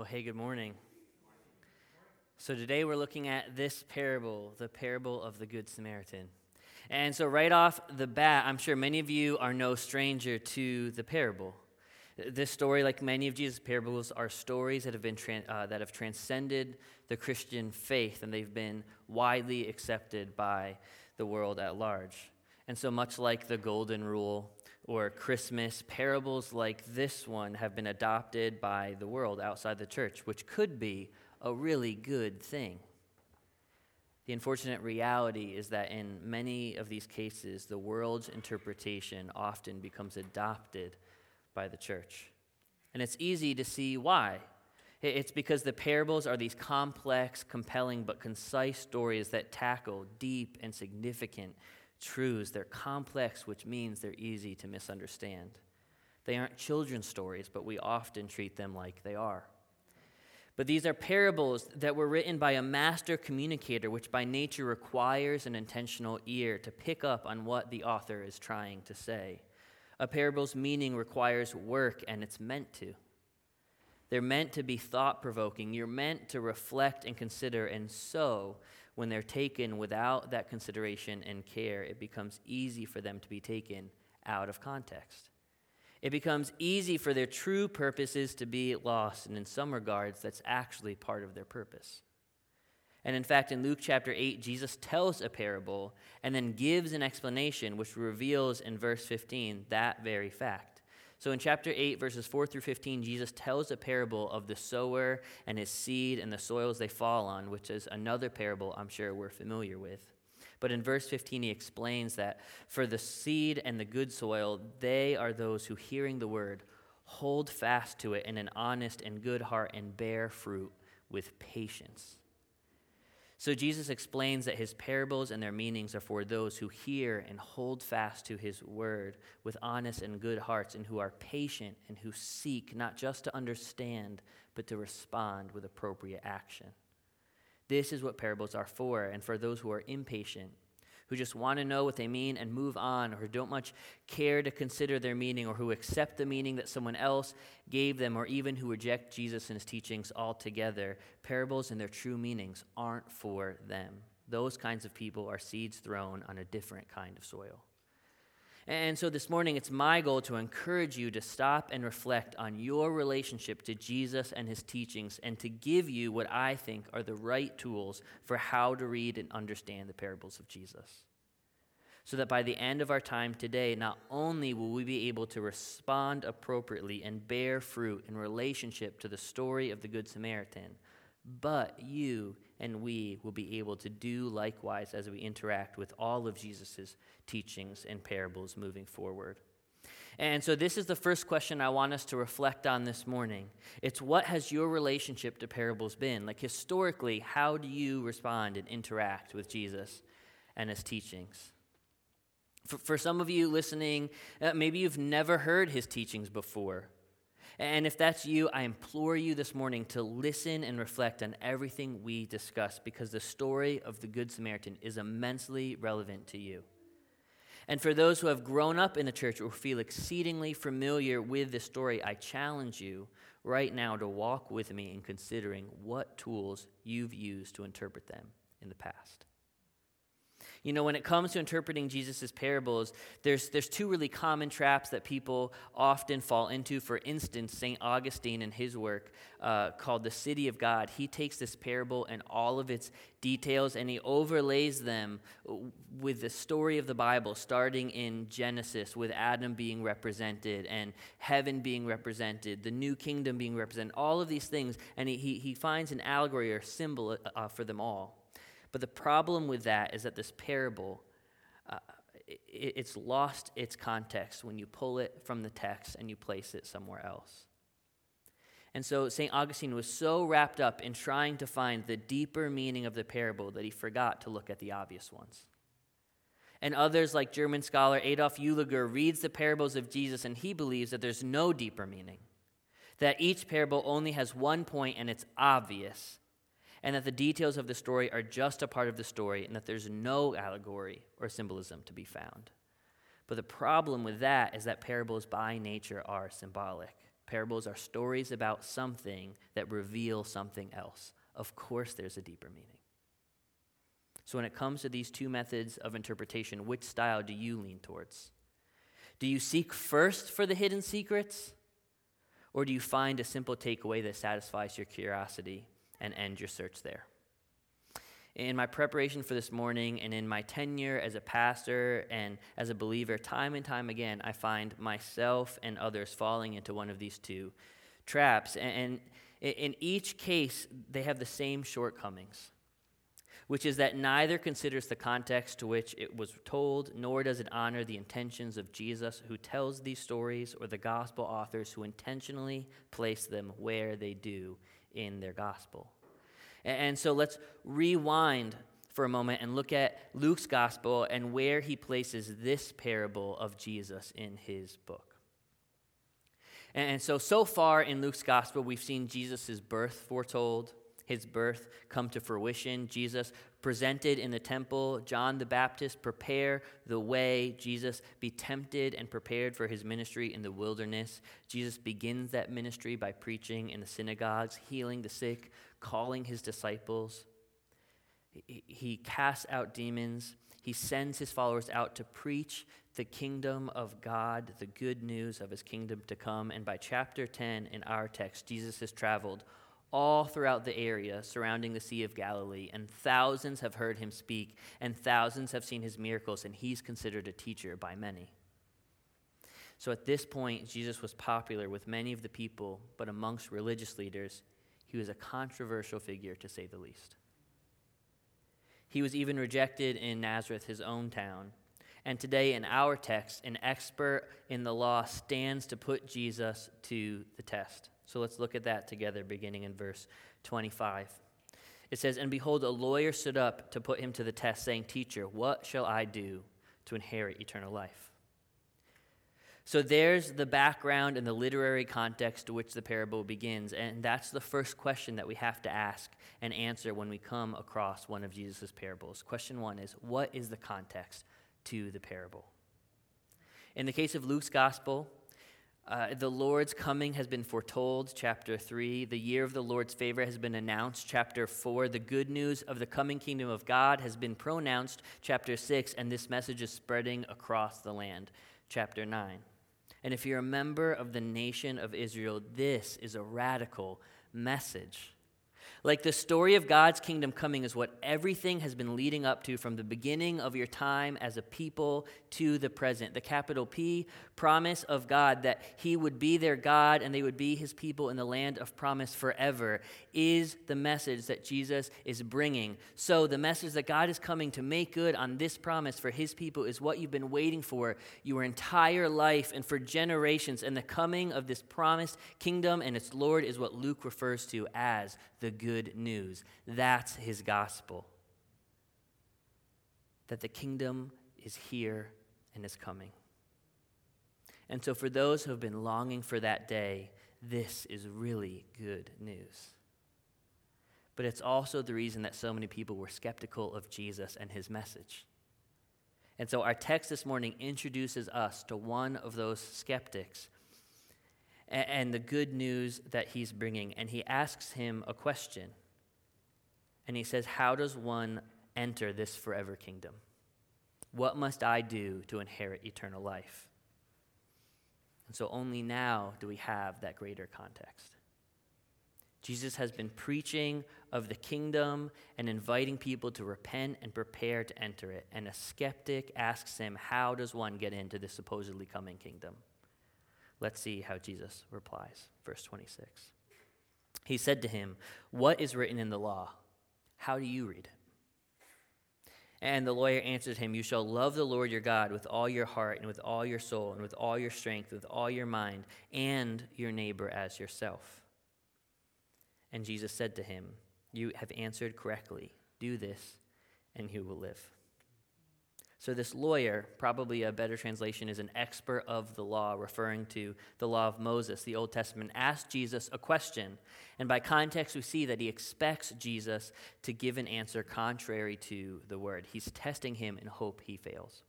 Well, hey, good morning. So, today we're looking at this parable, the parable of the Good Samaritan. And so, right off the bat, I'm sure many of you are no stranger to the parable. This story, like many of Jesus' parables, are stories that have, been uh, that have transcended the Christian faith and they've been widely accepted by the world at large. And so, much like the Golden Rule or Christmas, parables like this one have been adopted by the world outside the church, which could be a really good thing. The unfortunate reality is that in many of these cases, the world's interpretation often becomes adopted by the church. And it's easy to see why. It's because the parables are these complex, compelling, but concise stories that tackle deep and significant truths. They're complex, which means they're easy to misunderstand. They aren't children's stories, but we often treat them like they are. But these are parables that were written by a master communicator, which by nature requires an intentional ear to pick up on what the author is trying to say. A parable's meaning requires work, and it's meant to. They're meant to be thought provoking. You're meant to reflect and consider, and so when they're taken without that consideration and care, it becomes easy for them to be taken out of context. It becomes easy for their true purposes to be lost, and in some regards, that's actually part of their purpose. And in fact, in Luke chapter 8, Jesus tells a parable and then gives an explanation which reveals in verse 15 that very fact. So in chapter 8, verses 4 through 15, Jesus tells a parable of the sower and his seed and the soils they fall on, which is another parable I'm sure we're familiar with. But in verse 15, he explains that for the seed and the good soil, they are those who, hearing the word, hold fast to it in an honest and good heart and bear fruit with patience. So Jesus explains that his parables and their meanings are for those who hear and hold fast to his word with honest and good hearts and who are patient and who seek not just to understand, but to respond with appropriate action. This is what parables are for, and for those who are impatient who just want to know what they mean and move on, or who don't much care to consider their meaning, or who accept the meaning that someone else gave them, or even who reject Jesus and his teachings altogether. Parables and their true meanings aren't for them. Those kinds of people are seeds thrown on a different kind of soil. And so this morning, it's my goal to encourage you to stop and reflect on your relationship to Jesus and his teachings and to give you what I think are the right tools for how to read and understand the parables of Jesus. So that by the end of our time today, not only will we be able to respond appropriately and bear fruit in relationship to the story of the Good Samaritan, but you and we will be able to do likewise as we interact with all of Jesus' teachings and parables moving forward. And so, this is the first question I want us to reflect on this morning. It's what has your relationship to parables been? Like, historically, how do you respond and interact with Jesus and his teachings? For, for some of you listening, uh, maybe you've never heard his teachings before. And if that's you, I implore you this morning to listen and reflect on everything we discuss because the story of the Good Samaritan is immensely relevant to you. And for those who have grown up in the church or feel exceedingly familiar with this story, I challenge you right now to walk with me in considering what tools you've used to interpret them in the past. You know, when it comes to interpreting Jesus' parables, there's, there's two really common traps that people often fall into. For instance, St. Augustine in his work uh, called The City of God, he takes this parable and all of its details and he overlays them with the story of the Bible, starting in Genesis with Adam being represented and heaven being represented, the new kingdom being represented, all of these things. And he, he, he finds an allegory or symbol uh, for them all. But the problem with that is that this parable, uh, it, it's lost its context when you pull it from the text and you place it somewhere else. And so St. Augustine was so wrapped up in trying to find the deeper meaning of the parable that he forgot to look at the obvious ones. And others, like German scholar Adolf Jülicher, reads the parables of Jesus and he believes that there's no deeper meaning, that each parable only has one point and it's obvious, and that the details of the story are just a part of the story, and that there's no allegory or symbolism to be found. But the problem with that is that parables by nature are symbolic. Parables are stories about something that reveal something else. Of course, there's a deeper meaning. So, when it comes to these two methods of interpretation, which style do you lean towards? Do you seek first for the hidden secrets? Or do you find a simple takeaway that satisfies your curiosity and end your search there? In my preparation for this morning and in my tenure as a pastor and as a believer, time and time again, I find myself and others falling into one of these two traps. And in each case, they have the same shortcomings which is that neither considers the context to which it was told, nor does it honor the intentions of Jesus who tells these stories or the gospel authors who intentionally place them where they do in their gospel. And so let's rewind for a moment and look at Luke's gospel and where he places this parable of Jesus in his book. And so, so far in Luke's gospel, we've seen Jesus' birth foretold, his birth come to fruition. Jesus presented in the temple, John the Baptist prepare the way. Jesus be tempted and prepared for his ministry in the wilderness. Jesus begins that ministry by preaching in the synagogues, healing the sick, calling his disciples. He casts out demons. He sends his followers out to preach the kingdom of God, the good news of his kingdom to come. And by chapter 10 in our text, Jesus has traveled all throughout the area surrounding the Sea of Galilee, and thousands have heard him speak, and thousands have seen his miracles, and he's considered a teacher by many. So at this point, Jesus was popular with many of the people, but amongst religious leaders, he was a controversial figure to say the least. He was even rejected in Nazareth, his own town. And today, in our text, an expert in the law stands to put Jesus to the test. So let's look at that together, beginning in verse 25. It says, And behold, a lawyer stood up to put him to the test, saying, Teacher, what shall I do to inherit eternal life? So there's the background and the literary context to which the parable begins. And that's the first question that we have to ask and answer when we come across one of Jesus' parables. Question one is What is the context to the parable? In the case of Luke's gospel, uh, the Lord's coming has been foretold, chapter 3. The year of the Lord's favor has been announced, chapter 4. The good news of the coming kingdom of God has been pronounced, chapter 6. And this message is spreading across the land, chapter 9. And if you're a member of the nation of Israel, this is a radical message. Like the story of God's kingdom coming is what everything has been leading up to from the beginning of your time as a people to the present. The capital P promise of God that He would be their God and they would be His people in the land of promise forever is the message that Jesus is bringing. So, the message that God is coming to make good on this promise for His people is what you've been waiting for your entire life and for generations. And the coming of this promised kingdom and its Lord is what Luke refers to as the good news. That's his gospel. That the kingdom is here and is coming. And so, for those who have been longing for that day, this is really good news. But it's also the reason that so many people were skeptical of Jesus and his message. And so, our text this morning introduces us to one of those skeptics and the good news that he's bringing. And he asks him a question. And he says, How does one enter this forever kingdom? What must I do to inherit eternal life? And so only now do we have that greater context. Jesus has been preaching of the kingdom and inviting people to repent and prepare to enter it. And a skeptic asks him, How does one get into this supposedly coming kingdom? Let's see how Jesus replies. Verse 26. He said to him, What is written in the law? How do you read it? And the lawyer answered him, You shall love the Lord your God with all your heart and with all your soul and with all your strength, with all your mind, and your neighbor as yourself. And Jesus said to him, You have answered correctly. Do this, and you will live. So, this lawyer, probably a better translation, is an expert of the law, referring to the law of Moses, the Old Testament, asked Jesus a question. And by context, we see that he expects Jesus to give an answer contrary to the word. He's testing him in hope he fails.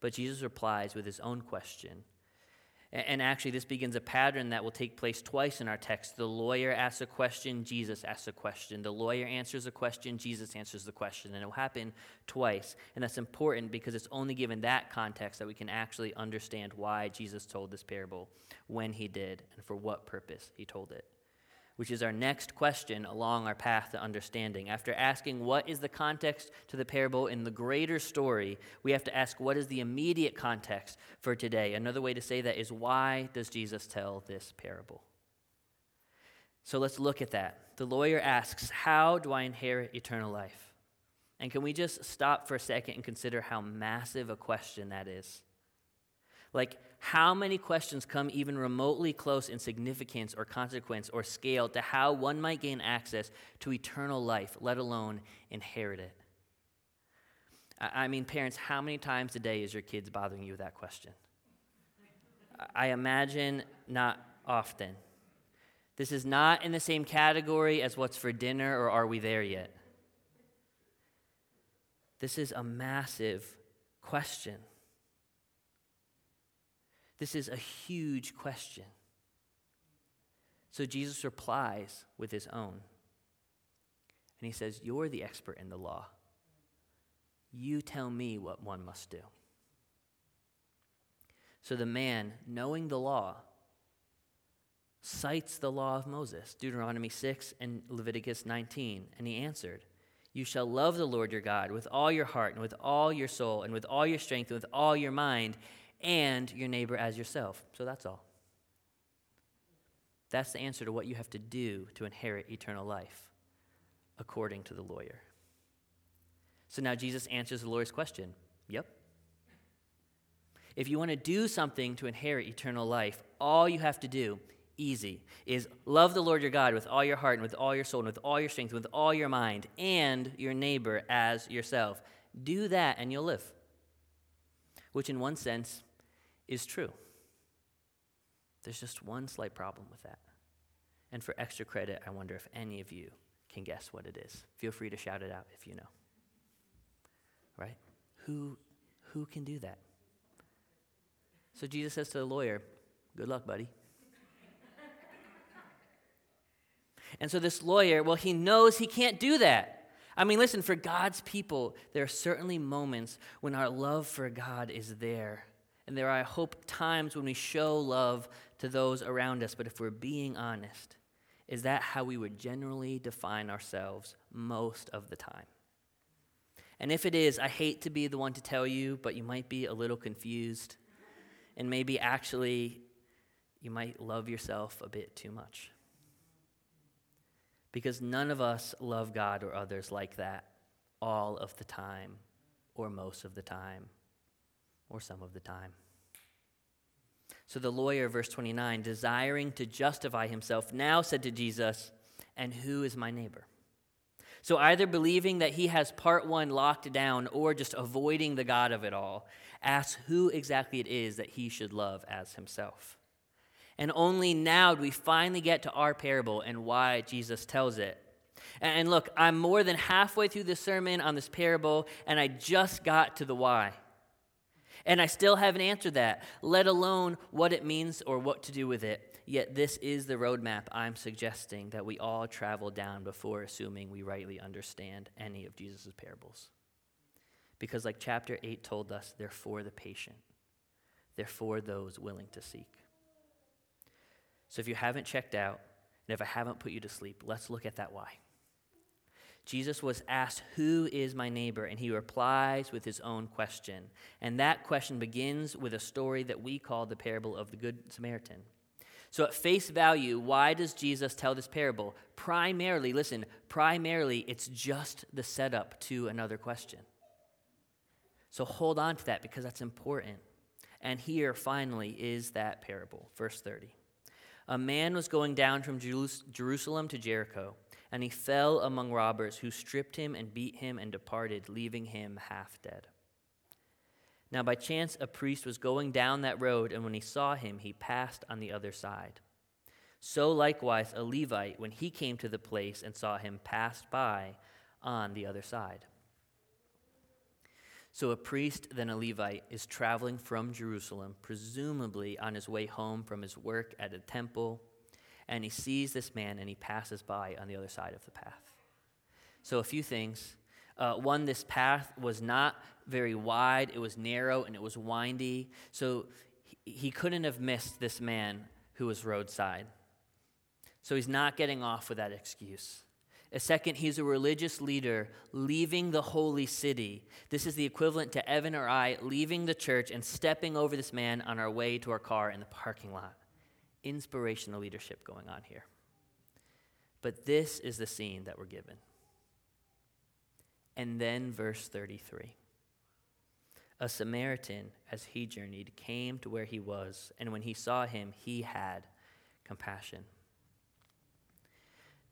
But Jesus replies with his own question. And actually, this begins a pattern that will take place twice in our text. The lawyer asks a question, Jesus asks a question. The lawyer answers a question, Jesus answers the question. And it will happen twice. And that's important because it's only given that context that we can actually understand why Jesus told this parable, when he did, and for what purpose he told it which is our next question along our path to understanding. After asking what is the context to the parable in the greater story, we have to ask what is the immediate context for today. Another way to say that is why does Jesus tell this parable? So let's look at that. The lawyer asks, How do I inherit eternal life? And can we just stop for a second and consider how massive a question that is? Like, how many questions come even remotely close in significance or consequence or scale to how one might gain access to eternal life, let alone inherit it? I mean, parents, how many times a day is your kids bothering you with that question? I imagine not often. This is not in the same category as what's for dinner or are we there yet? This is a massive question. This is a huge question. So Jesus replies with his own. And he says, You're the expert in the law. You tell me what one must do. So the man, knowing the law, cites the law of Moses, Deuteronomy 6 and Leviticus 19, and he answered, You shall love the Lord your God with all your heart and with all your soul and with all your strength and with all your mind, and your neighbor as yourself. So that's all. That's the answer to what you have to do to inherit eternal life, according to the lawyer. So now Jesus answers the lawyer's question Yep. If you want to do something to inherit eternal life, all you have to do, easy, is love the Lord your God with all your heart and with all your soul and with all your strength and with all your mind, and your neighbor as yourself. Do that and you'll live. Which, in one sense, is true. There's just one slight problem with that. And for extra credit, I wonder if any of you can guess what it is. Feel free to shout it out if you know. Right? Who, who can do that? So Jesus says to the lawyer, Good luck, buddy. and so this lawyer, well, he knows he can't do that. I mean, listen, for God's people, there are certainly moments when our love for God is there and there are, I hope, times when we show love to those around us. But if we're being honest, is that how we would generally define ourselves most of the time? And if it is, I hate to be the one to tell you, but you might be a little confused. And maybe actually, you might love yourself a bit too much. Because none of us love God or others like that all of the time, or most of the time, or some of the time. So the lawyer, verse 29, desiring to justify himself, now said to Jesus, And who is my neighbor? So either believing that he has part one locked down or just avoiding the God of it all, asks who exactly it is that he should love as himself. And only now do we finally get to our parable and why Jesus tells it. And look, I'm more than halfway through the sermon on this parable, and I just got to the why. And I still haven't answered that, let alone what it means or what to do with it. Yet, this is the roadmap I'm suggesting that we all travel down before assuming we rightly understand any of Jesus' parables. Because, like chapter 8 told us, they're for the patient, they're for those willing to seek. So, if you haven't checked out, and if I haven't put you to sleep, let's look at that why. Jesus was asked, Who is my neighbor? And he replies with his own question. And that question begins with a story that we call the parable of the Good Samaritan. So, at face value, why does Jesus tell this parable? Primarily, listen, primarily, it's just the setup to another question. So, hold on to that because that's important. And here, finally, is that parable. Verse 30. A man was going down from Jerusalem to Jericho and he fell among robbers who stripped him and beat him and departed, leaving him half dead. Now, by chance, a priest was going down that road, and when he saw him, he passed on the other side. So, likewise, a Levite, when he came to the place and saw him, passed by on the other side. So, a priest, then a Levite, is traveling from Jerusalem, presumably on his way home from his work at a temple, and he sees this man and he passes by on the other side of the path. So, a few things. Uh, one, this path was not very wide, it was narrow and it was windy. So, he, he couldn't have missed this man who was roadside. So, he's not getting off with that excuse. A second, he's a religious leader leaving the holy city. This is the equivalent to Evan or I leaving the church and stepping over this man on our way to our car in the parking lot. Inspirational leadership going on here. But this is the scene that we're given. And then verse 33. A Samaritan, as he journeyed, came to where he was, and when he saw him, he had compassion.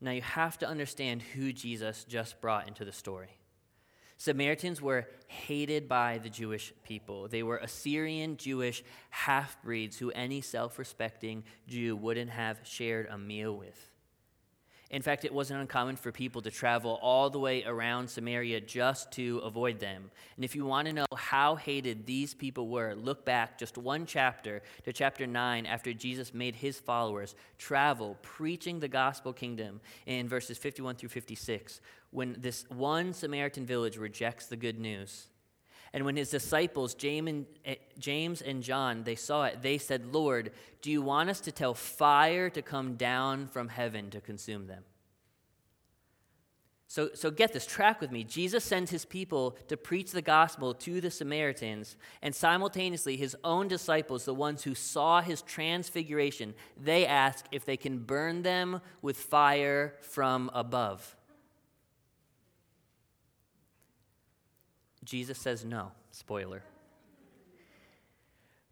Now, you have to understand who Jesus just brought into the story. Samaritans were hated by the Jewish people. They were Assyrian Jewish half breeds who any self respecting Jew wouldn't have shared a meal with. In fact, it wasn't uncommon for people to travel all the way around Samaria just to avoid them. And if you want to know how hated these people were, look back just one chapter to chapter 9 after Jesus made his followers travel preaching the gospel kingdom in verses 51 through 56, when this one Samaritan village rejects the good news. And when his disciples, eh, James and John, they saw it, they said, Lord, do you want us to tell fire to come down from heaven to consume them? So, so get this, track with me. Jesus sends his people to preach the gospel to the Samaritans, and simultaneously, his own disciples, the ones who saw his transfiguration, they ask if they can burn them with fire from above. Jesus says no. Spoiler.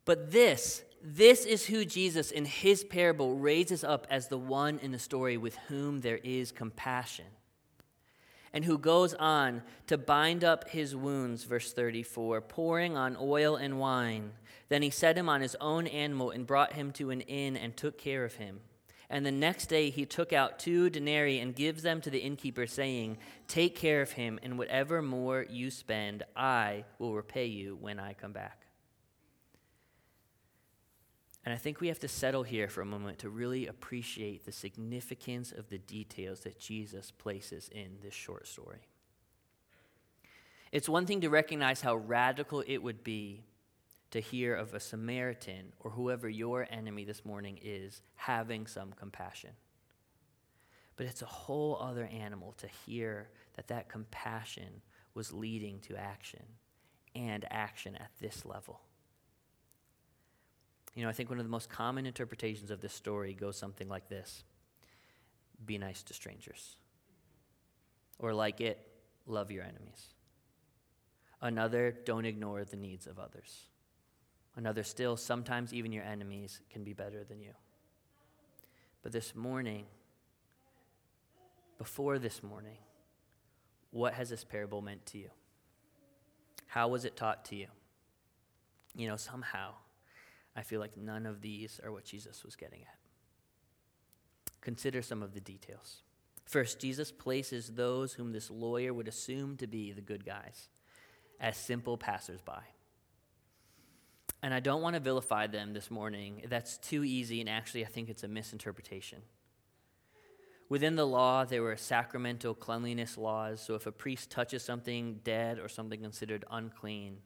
But this, this is who Jesus in his parable raises up as the one in the story with whom there is compassion. And who goes on to bind up his wounds, verse 34, pouring on oil and wine. Then he set him on his own animal and brought him to an inn and took care of him. And the next day he took out two denarii and gives them to the innkeeper, saying, Take care of him, and whatever more you spend, I will repay you when I come back. And I think we have to settle here for a moment to really appreciate the significance of the details that Jesus places in this short story. It's one thing to recognize how radical it would be to hear of a Samaritan or whoever your enemy this morning is having some compassion. But it's a whole other animal to hear that that compassion was leading to action and action at this level. You know, I think one of the most common interpretations of this story goes something like this Be nice to strangers. Or, like it, love your enemies. Another, don't ignore the needs of others. Another still, sometimes even your enemies can be better than you. But this morning, before this morning, what has this parable meant to you? How was it taught to you? You know, somehow, I feel like none of these are what Jesus was getting at. Consider some of the details. First, Jesus places those whom this lawyer would assume to be the good guys as simple passersby. And I don't want to vilify them this morning. That's too easy, and actually, I think it's a misinterpretation. Within the law, there were sacramental cleanliness laws. So if a priest touches something dead or something considered unclean,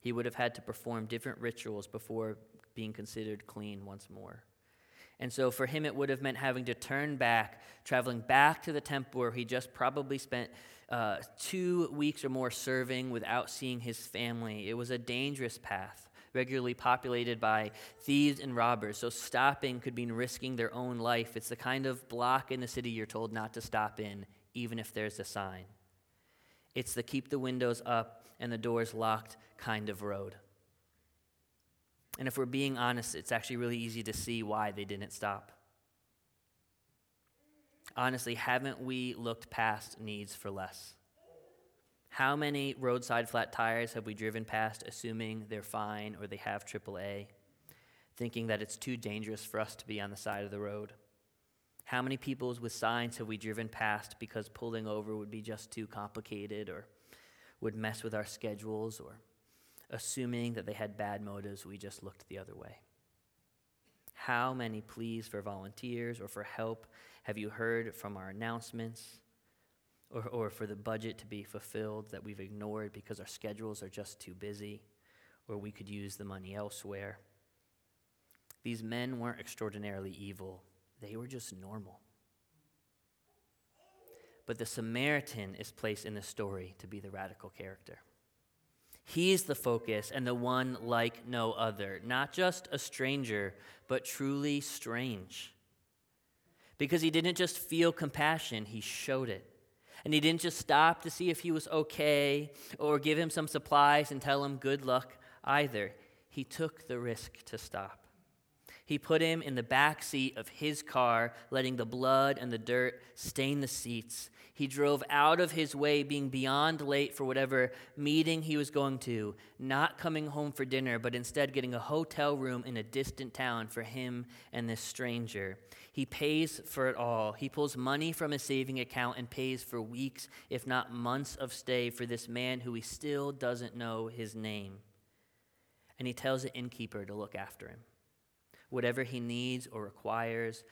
he would have had to perform different rituals before being considered clean once more. And so for him, it would have meant having to turn back, traveling back to the temple where he just probably spent uh, two weeks or more serving without seeing his family. It was a dangerous path regularly populated by thieves and robbers. So stopping could mean risking their own life. It's the kind of block in the city you're told not to stop in, even if there's a sign. It's the keep the windows up and the doors locked kind of road. And if we're being honest, it's actually really easy to see why they didn't stop. Honestly, haven't we looked past needs for less? How many roadside flat tires have we driven past assuming they're fine or they have AAA, thinking that it's too dangerous for us to be on the side of the road? How many peoples with signs have we driven past because pulling over would be just too complicated or would mess with our schedules or assuming that they had bad motives, we just looked the other way. How many pleas for volunteers or for help have you heard from our announcements or, or for the budget to be fulfilled that we've ignored because our schedules are just too busy or we could use the money elsewhere? These men weren't extraordinarily evil, they were just normal. But the Samaritan is placed in the story to be the radical character. He's the focus and the one like no other, not just a stranger, but truly strange. Because he didn't just feel compassion, he showed it. And he didn't just stop to see if he was okay or give him some supplies and tell him good luck either. He took the risk to stop. He put him in the back seat of his car, letting the blood and the dirt stain the seats. He drove out of his way, being beyond late for whatever meeting he was going to, not coming home for dinner, but instead getting a hotel room in a distant town for him and this stranger. He pays for it all. He pulls money from his saving account and pays for weeks, if not months, of stay for this man who he still doesn't know his name. And he tells the innkeeper to look after him. Whatever he needs or requires,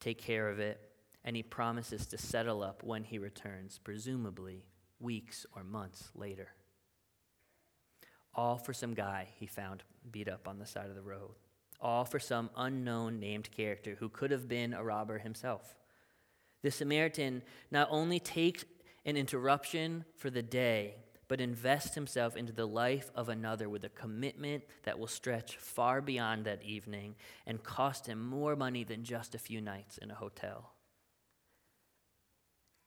take care of it and he promises to settle up when he returns, presumably weeks or months later. All for some guy he found beat up on the side of the road. All for some unknown named character who could have been a robber himself. The Samaritan not only takes an interruption for the day, but invest himself into the life of another with a commitment that will stretch far beyond that evening and cost him more money than just a few nights in a hotel.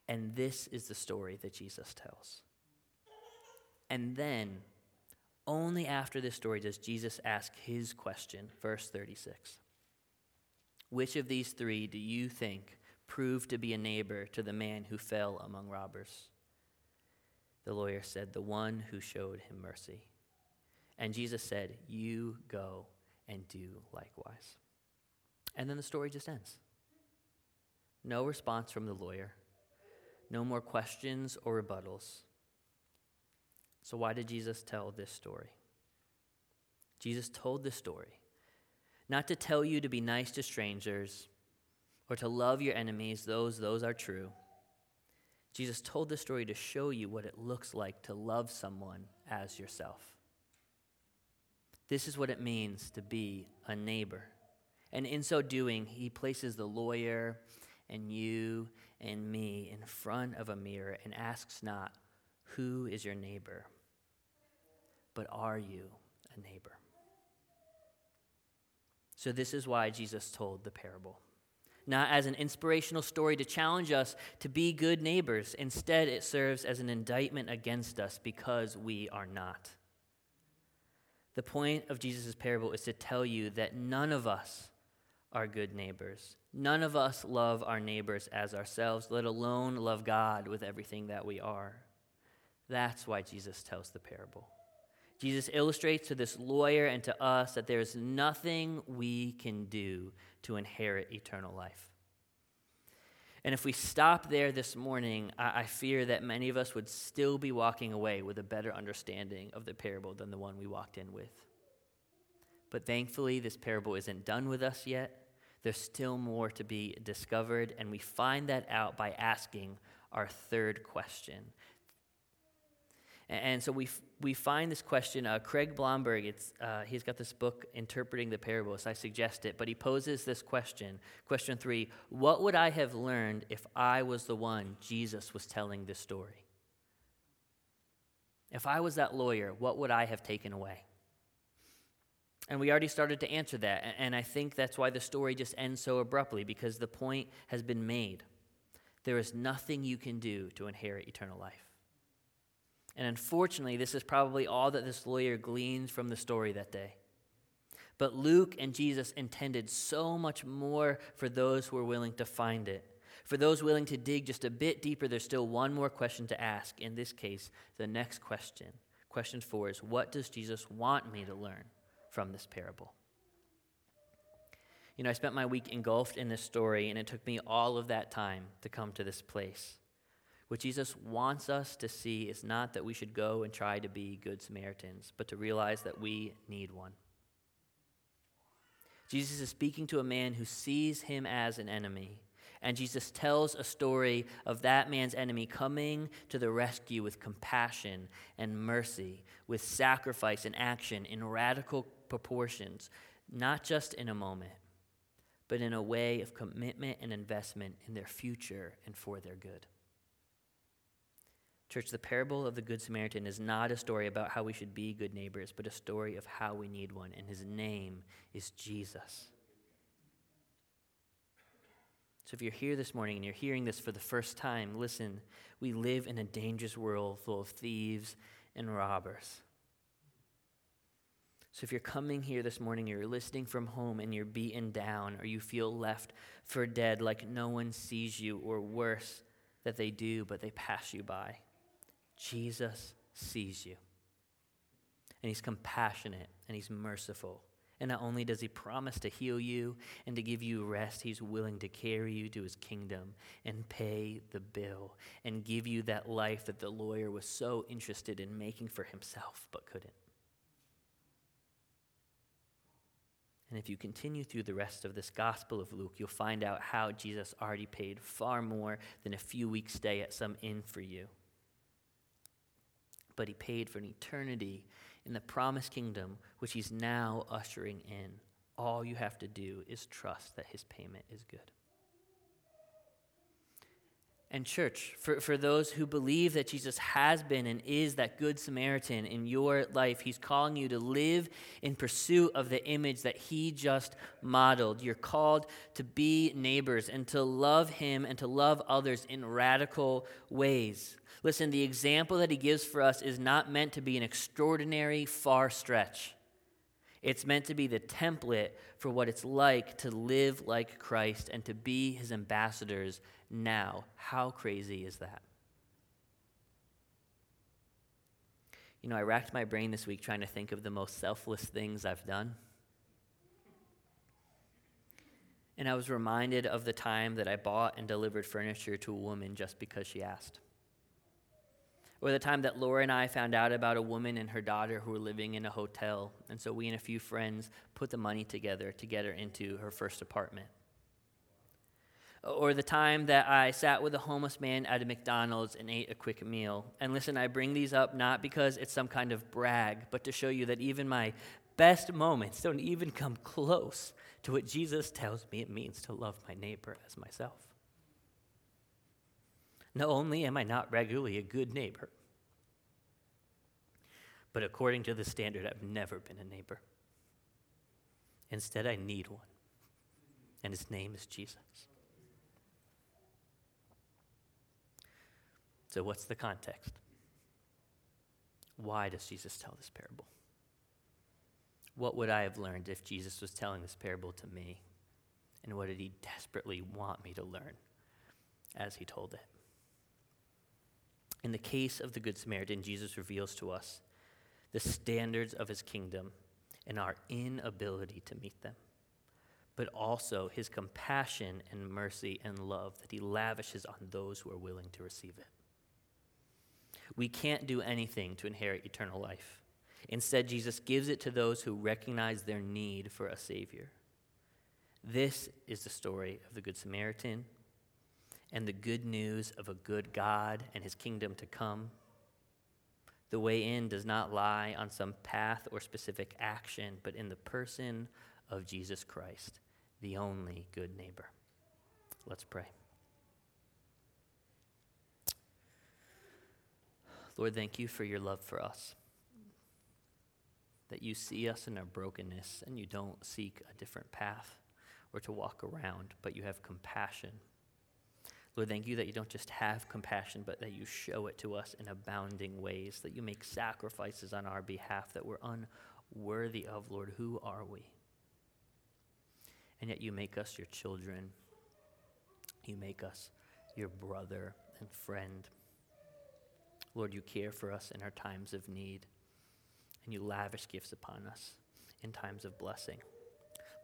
And this is the story that Jesus tells. And then, only after this story does Jesus ask his question, verse 36. Which of these three do you think proved to be a neighbor to the man who fell among robbers? The lawyer said, The one who showed him mercy. And Jesus said, You go and do likewise. And then the story just ends. No response from the lawyer. No more questions or rebuttals. So, why did Jesus tell this story? Jesus told this story not to tell you to be nice to strangers or to love your enemies, those, those are true. Jesus told this story to show you what it looks like to love someone as yourself. This is what it means to be a neighbor. And in so doing, he places the lawyer and you and me in front of a mirror and asks not, Who is your neighbor? but are you a neighbor? So, this is why Jesus told the parable. Not as an inspirational story to challenge us to be good neighbors. Instead, it serves as an indictment against us because we are not. The point of Jesus' parable is to tell you that none of us are good neighbors. None of us love our neighbors as ourselves, let alone love God with everything that we are. That's why Jesus tells the parable. Jesus illustrates to this lawyer and to us that there is nothing we can do to inherit eternal life. And if we stop there this morning, I, I, fear that many of us would still be walking away with a better understanding of the parable than the one we walked in with. But thankfully, this parable isn't done with us yet. There's still more to be discovered, and we find that out by asking our third question. And so we, we find this question. Uh, Craig Blomberg, it's, uh, he's got this book, Interpreting the Parables. I suggest it, but he poses this question. Question three What would I have learned if I was the one Jesus was telling this story? If I was that lawyer, what would I have taken away? And we already started to answer that. And I think that's why the story just ends so abruptly, because the point has been made. There is nothing you can do to inherit eternal life. And unfortunately, this is probably all that this lawyer gleans from the story that day. But Luke and Jesus intended so much more for those who were willing to find it. For those willing to dig just a bit deeper, there's still one more question to ask. In this case, the next question. Question four is What does Jesus want me to learn? from this parable. You know, I spent my week engulfed in this story, and it took me all of that time to come to this place What Jesus wants us to see is not that we should go and try to be good Samaritans, but to realize that we need one. Jesus is speaking to a man who sees him as an enemy. And Jesus tells a story of that man's enemy coming to the rescue with compassion and mercy, with sacrifice and action in radical proportions, not just in a moment, but in a way of commitment and investment in their future and for their good. Church, the parable of the Good Samaritan is not a story about how we should be good neighbors, but a story of how we need one, and his name is Jesus. So if you're here this morning and you're hearing this for the first time, listen, we live in a dangerous world full of thieves and robbers. So if you're coming here this morning, you're listening from home and you're beaten down, or you feel left for dead like no one sees you, or worse, that they do, but they pass you by. Jesus sees you. And he's compassionate and he's merciful. And not only does he promise to heal you and to give you rest, he's willing to carry you to his kingdom and pay the bill and give you that life that the lawyer was so interested in making for himself but couldn't. And if you continue through the rest of this Gospel of Luke, you'll find out how Jesus already paid far more than a few weeks' stay at some inn for you but he paid for an eternity in the promised kingdom, which he's now ushering in. All you have to do is trust that his payment is good. And, church, for, for those who believe that Jesus has been and is that good Samaritan in your life, he's calling you to live in pursuit of the image that he just modeled. You're called to be neighbors and to love him and to love others in radical ways. Listen, the example that he gives for us is not meant to be an extraordinary far stretch. It's meant to be the template for what it's like to live like Christ and to be his ambassadors now. How crazy is that? You know, I racked my brain this week trying to think of the most selfless things I've done. And I was reminded of the time that I bought and delivered furniture to a woman just because she asked. Or the time that Laura and I found out about a woman and her daughter who were living in a hotel. And so we and a few friends put the money together to get her into her first apartment. Or the time that I sat with a homeless man at a McDonald's and ate a quick meal. And listen, I bring these up not because it's some kind of brag, but to show you that even my best moments don't even come close to what Jesus tells me it means to love my neighbor as myself. Not only am I not regularly a good neighbor, but according to the standard, I've never been a neighbor. Instead, I need one, and his name is Jesus. So, what's the context? Why does Jesus tell this parable? What would I have learned if Jesus was telling this parable to me? And what did he desperately want me to learn as he told it? In the case of the Good Samaritan, Jesus reveals to us the standards of his kingdom and our inability to meet them, but also his compassion and mercy and love that he lavishes on those who are willing to receive it. We can't do anything to inherit eternal life. Instead, Jesus gives it to those who recognize their need for a Savior. This is the story of the Good Samaritan and the good news of a good God and his kingdom to come. The way in does not lie on some path or specific action, but in the person of Jesus Christ, the only good neighbor. Let's pray. Lord, thank you for your love for us. That you see us in our brokenness and you don't seek a different path or to walk around, but you have compassion Lord, thank you that you don't just have compassion, but that you show it to us in abounding ways, that you make sacrifices on our behalf that we're unworthy of. Lord, who are we? And yet you make us your children. You make us your brother and friend. Lord, you care for us in our times of need, and you lavish gifts upon us in times of blessing.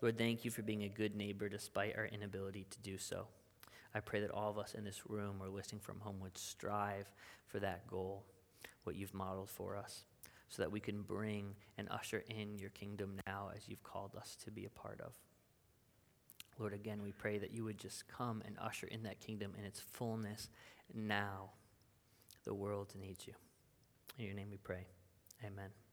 Lord, thank you for being a good neighbor despite our inability to do so. I pray that all of us in this room or listening from home would strive for that goal, what you've modeled for us, so that we can bring and usher in your kingdom now as you've called us to be a part of. Lord, again, we pray that you would just come and usher in that kingdom in its fullness now. The world needs you. In your name we pray. Amen.